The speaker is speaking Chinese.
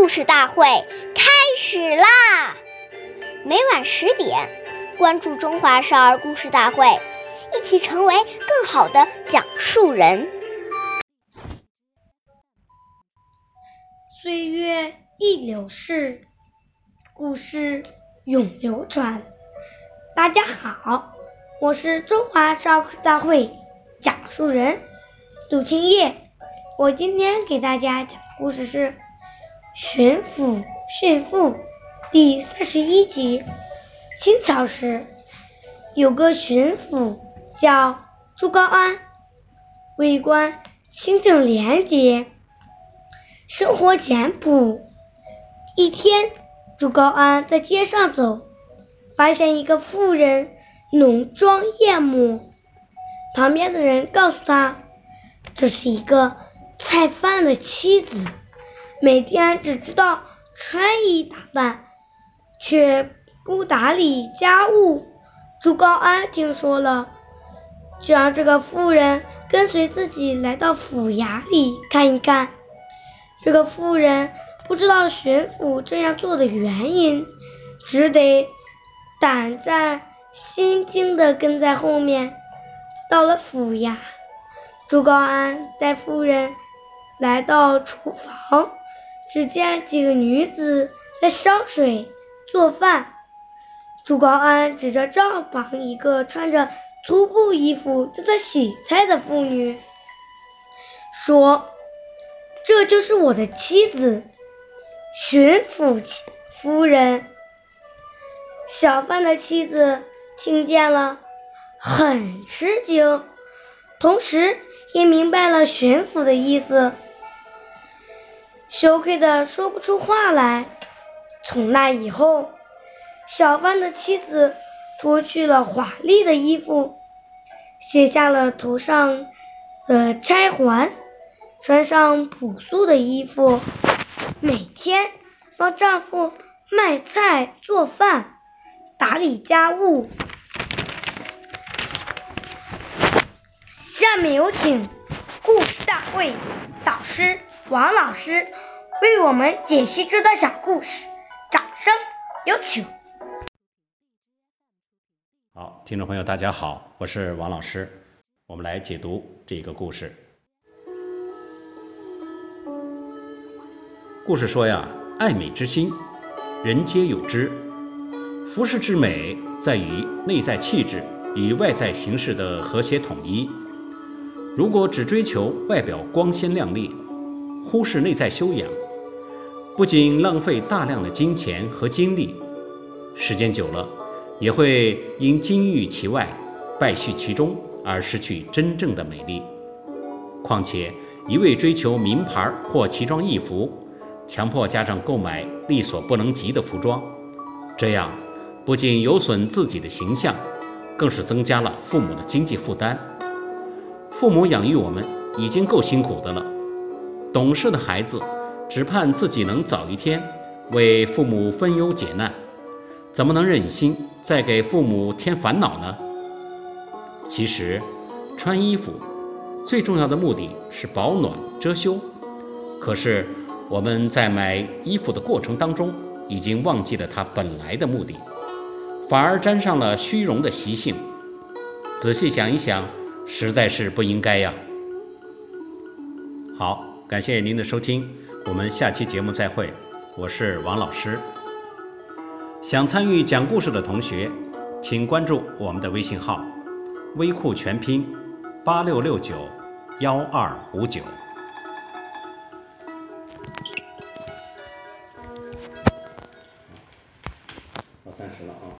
故事大会开始啦！每晚十点，关注《中华少儿故事大会》，一起成为更好的讲述人。岁月易流逝，故事永流传。大家好，我是中华少儿故事大会讲述人杜青叶。我今天给大家讲的故事是《巡抚训父》第三十一集。清朝时，有个巡抚叫朱高安，为官清正廉洁，生活简朴。一天，朱高安在街上走，发现一个妇人浓妆艳抹，旁边的人告诉他，这是一个。菜贩的妻子每天只知道穿衣打扮，却不打理家务。朱高安听说了，就让这个妇人跟随自己来到府衙里看一看。这个妇人不知道巡抚这样做的原因，只得胆战心惊地跟在后面。到了府衙，朱高安带妇人。来到厨房，只见几个女子在烧水做饭。朱高安指着灶旁一个穿着粗布衣服正在洗菜的妇女，说：“这就是我的妻子，巡抚夫人。”小贩的妻子听见了，很吃惊，同时也明白了巡抚的意思。羞愧的说不出话来。从那以后，小贩的妻子脱去了华丽的衣服，卸下了头上的钗环，穿上朴素的衣服，每天帮丈夫卖菜、做饭、打理家务。下面有请故事大会导师。王老师为我们解析这段小故事，掌声有请。好，听众朋友，大家好，我是王老师，我们来解读这个故事。故事说呀，爱美之心，人皆有之。服饰之美，在于内在气质与外在形式的和谐统一。如果只追求外表光鲜亮丽，忽视内在修养，不仅浪费大量的金钱和精力，时间久了，也会因金玉其外，败絮其中而失去真正的美丽。况且，一味追求名牌或奇装异服，强迫家长购买力所不能及的服装，这样不仅有损自己的形象，更是增加了父母的经济负担。父母养育我们已经够辛苦的了。懂事的孩子只盼自己能早一天为父母分忧解难，怎么能忍心再给父母添烦恼呢？其实，穿衣服最重要的目的是保暖遮羞，可是我们在买衣服的过程当中已经忘记了它本来的目的，反而沾上了虚荣的习性。仔细想一想，实在是不应该呀。好。感谢您的收听，我们下期节目再会。我是王老师。想参与讲故事的同学，请关注我们的微信号“微库全拼八六六九幺二五九”。